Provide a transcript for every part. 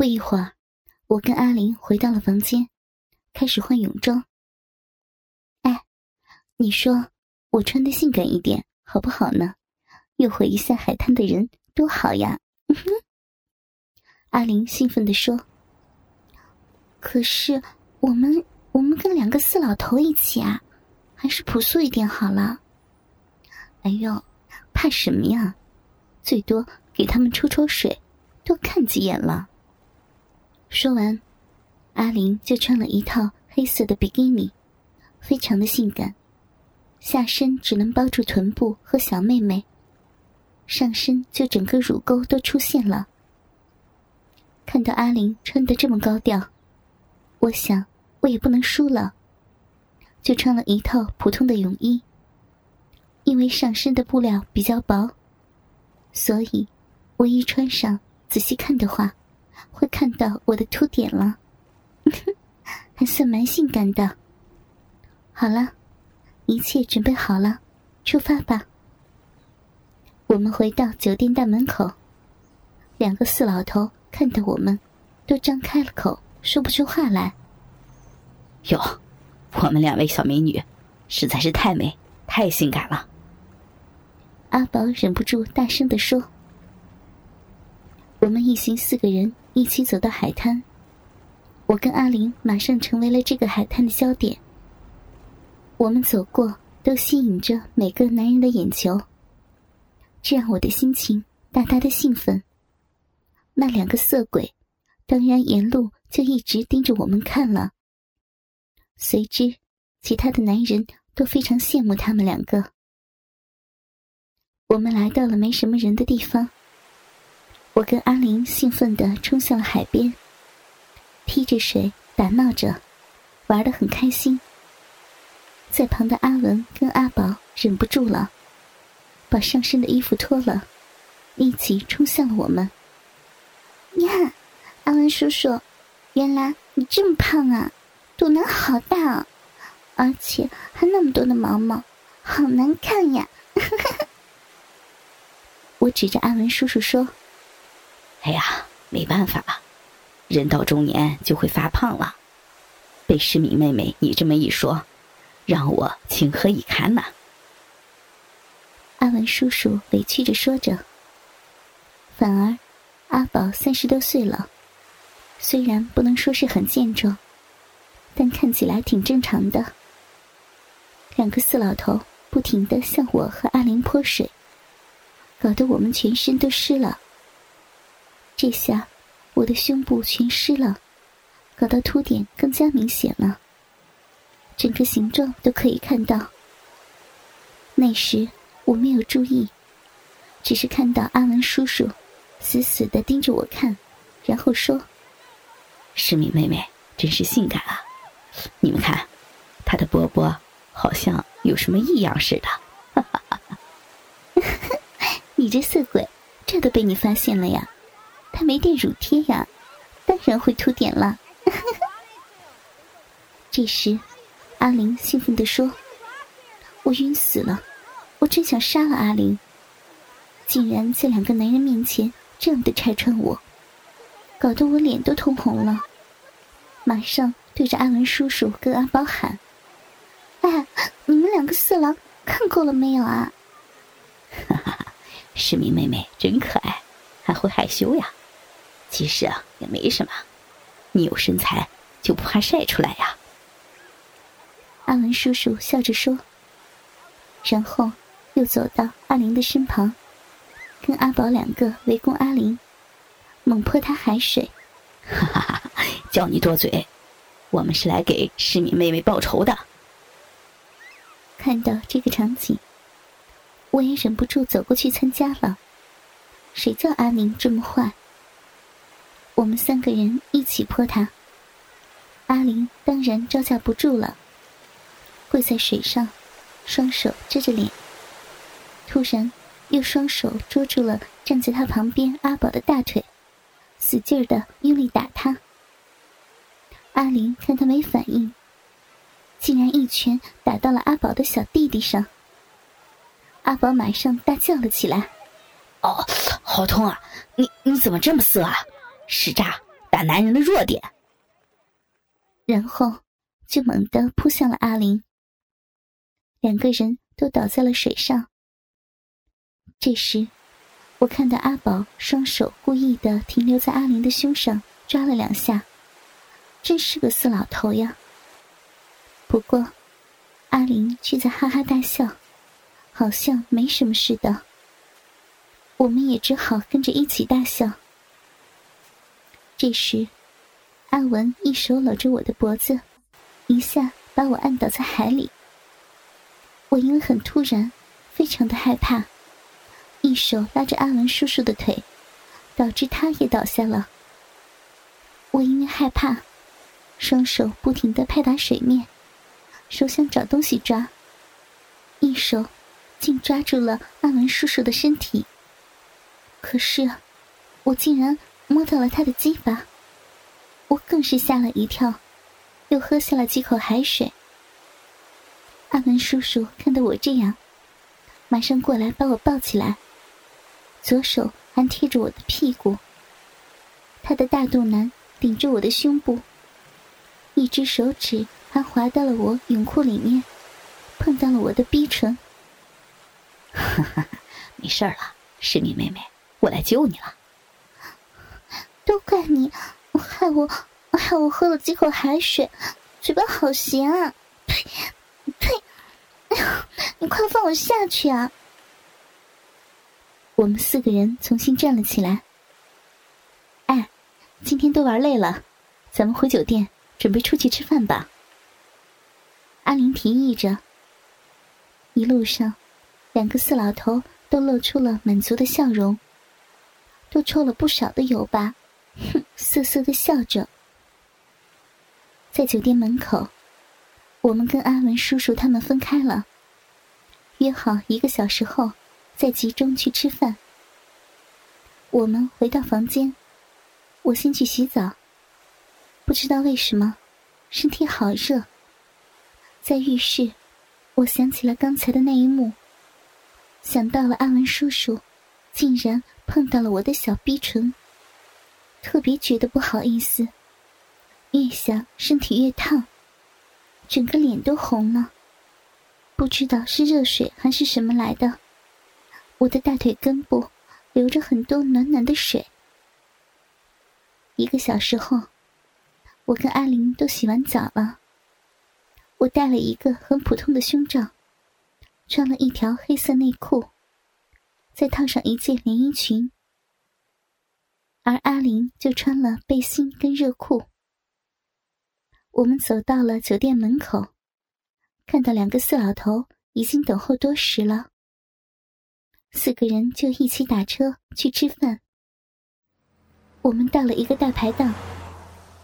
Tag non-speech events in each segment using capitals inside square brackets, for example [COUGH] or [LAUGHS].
不一会儿，我跟阿玲回到了房间，开始换泳装。哎，你说我穿的性感一点好不好呢？诱惑一下海滩的人多好呀！阿玲兴奋地说。可是我们我们跟两个死老头一起啊，还是朴素一点好了。哎呦，怕什么呀？最多给他们抽抽水，多看几眼了。说完，阿玲就穿了一套黑色的比基尼，非常的性感，下身只能包住臀部和小妹妹，上身就整个乳沟都出现了。看到阿玲穿的这么高调，我想我也不能输了，就穿了一套普通的泳衣。因为上身的布料比较薄，所以我一穿上，仔细看的话。会看到我的凸点了，[LAUGHS] 还算蛮性感的。好了，一切准备好了，出发吧。我们回到酒店大门口，两个四老头看到我们，都张开了口，说不出话来。哟，我们两位小美女，实在是太美、太性感了。阿宝忍不住大声的说。我们一行四个人一起走到海滩，我跟阿玲马上成为了这个海滩的焦点。我们走过，都吸引着每个男人的眼球，这让我的心情大大的兴奋。那两个色鬼，当然沿路就一直盯着我们看了。随之，其他的男人都非常羡慕他们两个。我们来到了没什么人的地方。我跟阿玲兴奋地冲向了海边，踢着水打闹着，玩得很开心。在旁的阿文跟阿宝忍不住了，把上身的衣服脱了，一起冲向了我们。呀，阿文叔叔，原来你这么胖啊，肚腩好大啊，而且还那么多的毛毛，好难看呀！[LAUGHS] 我指着阿文叔叔说。哎呀，没办法了，人到中年就会发胖了。被诗敏妹妹你这么一说，让我情何以堪呐！阿文叔叔委屈着说着。反而，阿宝三十多岁了，虽然不能说是很健壮，但看起来挺正常的。两个四老头不停的向我和阿玲泼水，搞得我们全身都湿了。这下，我的胸部全湿了，搞到凸点更加明显了。整个形状都可以看到。那时我没有注意，只是看到阿文叔叔死死的盯着我看，然后说：“诗敏妹妹真是性感啊！你们看，她的波波好像有什么异样似的。”哈哈哈哈你这色鬼，这都被你发现了呀！他没垫乳贴呀，当然会凸点了。[LAUGHS] 这时，阿玲兴奋地说：“我晕死了，我真想杀了阿玲，竟然在两个男人面前这样的拆穿我，搞得我脸都通红了。”马上对着阿文叔叔跟阿宝喊：“哎，你们两个色狼看够了没有啊？” [LAUGHS] 哈哈哈，诗敏妹妹真可爱，还会害羞呀。其实啊，也没什么，你有身材就不怕晒出来呀。阿文叔叔笑着说，然后又走到阿玲的身旁，跟阿宝两个围攻阿玲，猛泼她海水。哈哈哈！叫你多嘴，我们是来给诗敏妹妹报仇的。看到这个场景，我也忍不住走过去参加了。谁叫阿玲这么坏？我们三个人一起泼他，阿玲当然招架不住了，跪在水上，双手遮着脸。突然，又双手捉住了站在他旁边阿宝的大腿，使劲的用力打他。阿玲看他没反应，竟然一拳打到了阿宝的小弟弟上。阿宝马上大叫了起来：“哦，好痛啊！你你怎么这么色啊？”使诈，打男人的弱点。然后就猛地扑向了阿玲，两个人都倒在了水上。这时，我看到阿宝双手故意的停留在阿玲的胸上，抓了两下，真是个死老头呀。不过，阿玲却在哈哈大笑，好像没什么似的。我们也只好跟着一起大笑。这时，阿文一手搂着我的脖子，一下把我按倒在海里。我因为很突然，非常的害怕，一手拉着阿文叔叔的腿，导致他也倒下了。我因为害怕，双手不停的拍打水面。手想找东西抓，一手竟抓住了阿文叔叔的身体。可是，我竟然摸到了他的鸡巴，我更是吓了一跳，又喝下了几口海水。阿文叔叔看到我这样，马上过来把我抱起来，左手还贴着我的屁股，他的大肚腩顶着我的胸部，一只手指。还滑到了我泳裤里面，碰到了我的逼唇。[LAUGHS] 哈哈，没事了，诗敏妹妹，我来救你了。都怪你，害我，害我喝了几口海水，嘴巴好咸啊！呸，呸！哎呀，你快放我下去啊！我们四个人重新站了起来。哎，今天都玩累了，咱们回酒店，准备出去吃饭吧。阿玲提议着。一路上，两个四老头都露出了满足的笑容，都抽了不少的油吧，哼，[LAUGHS] 瑟瑟的笑着。在酒店门口，我们跟阿文叔叔他们分开了，约好一个小时后再集中去吃饭。我们回到房间，我先去洗澡。不知道为什么，身体好热。在浴室，我想起了刚才的那一幕，想到了阿文叔叔，竟然碰到了我的小逼唇，特别觉得不好意思。越想身体越烫，整个脸都红了，不知道是热水还是什么来的，我的大腿根部流着很多暖暖的水。一个小时后，我跟阿玲都洗完澡了。我戴了一个很普通的胸罩，穿了一条黑色内裤，再套上一件连衣裙，而阿玲就穿了背心跟热裤。我们走到了酒店门口，看到两个四老头已经等候多时了，四个人就一起打车去吃饭。我们到了一个大排档，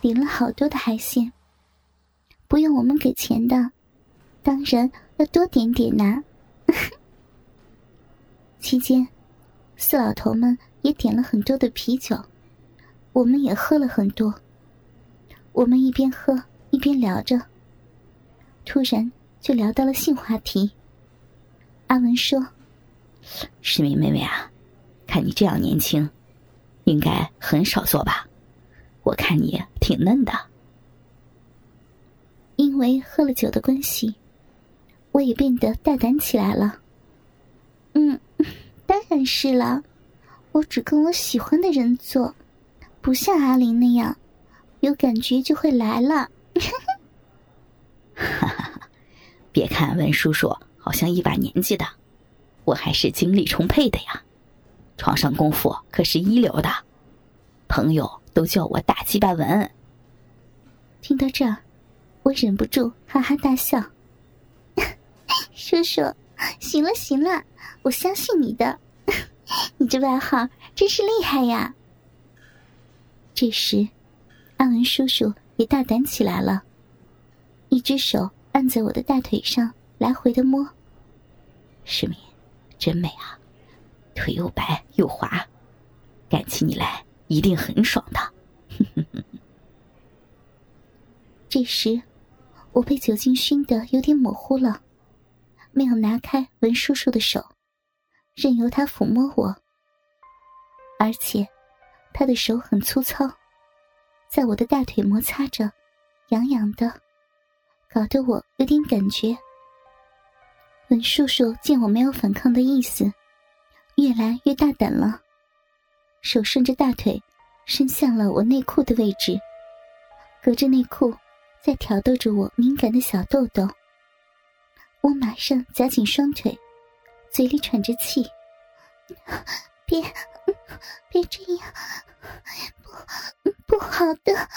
点了好多的海鲜。不用我们给钱的，当然要多点点呐。[LAUGHS] 期间，四老头们也点了很多的啤酒，我们也喝了很多。我们一边喝一边聊着，突然就聊到了性话题。阿文说：“世明妹妹啊，看你这样年轻，应该很少做吧？我看你挺嫩的。”因为喝了酒的关系，我也变得大胆起来了。嗯，当然是了，我只跟我喜欢的人做，不像阿玲那样，有感觉就会来了。[LAUGHS] 哈哈，别看文叔叔好像一把年纪的，我还是精力充沛的呀，床上功夫可是一流的，朋友都叫我大鸡巴文。听到这。我忍不住哈哈大笑，[LAUGHS] 叔叔，行了行了，我相信你的，[LAUGHS] 你这外号真是厉害呀。这时，安文叔叔也大胆起来了，一只手按在我的大腿上，来回的摸。世民，真美啊，腿又白又滑，干起你来一定很爽的。[LAUGHS] 这时。我被酒精熏得有点模糊了，没有拿开文叔叔的手，任由他抚摸我。而且，他的手很粗糙，在我的大腿摩擦着，痒痒的，搞得我有点感觉。文叔叔见我没有反抗的意思，越来越大胆了，手顺着大腿伸向了我内裤的位置，隔着内裤在挑逗着我敏感的小豆豆。我马上夹紧双腿，嘴里喘着气：“别，别这样，不，不好的。”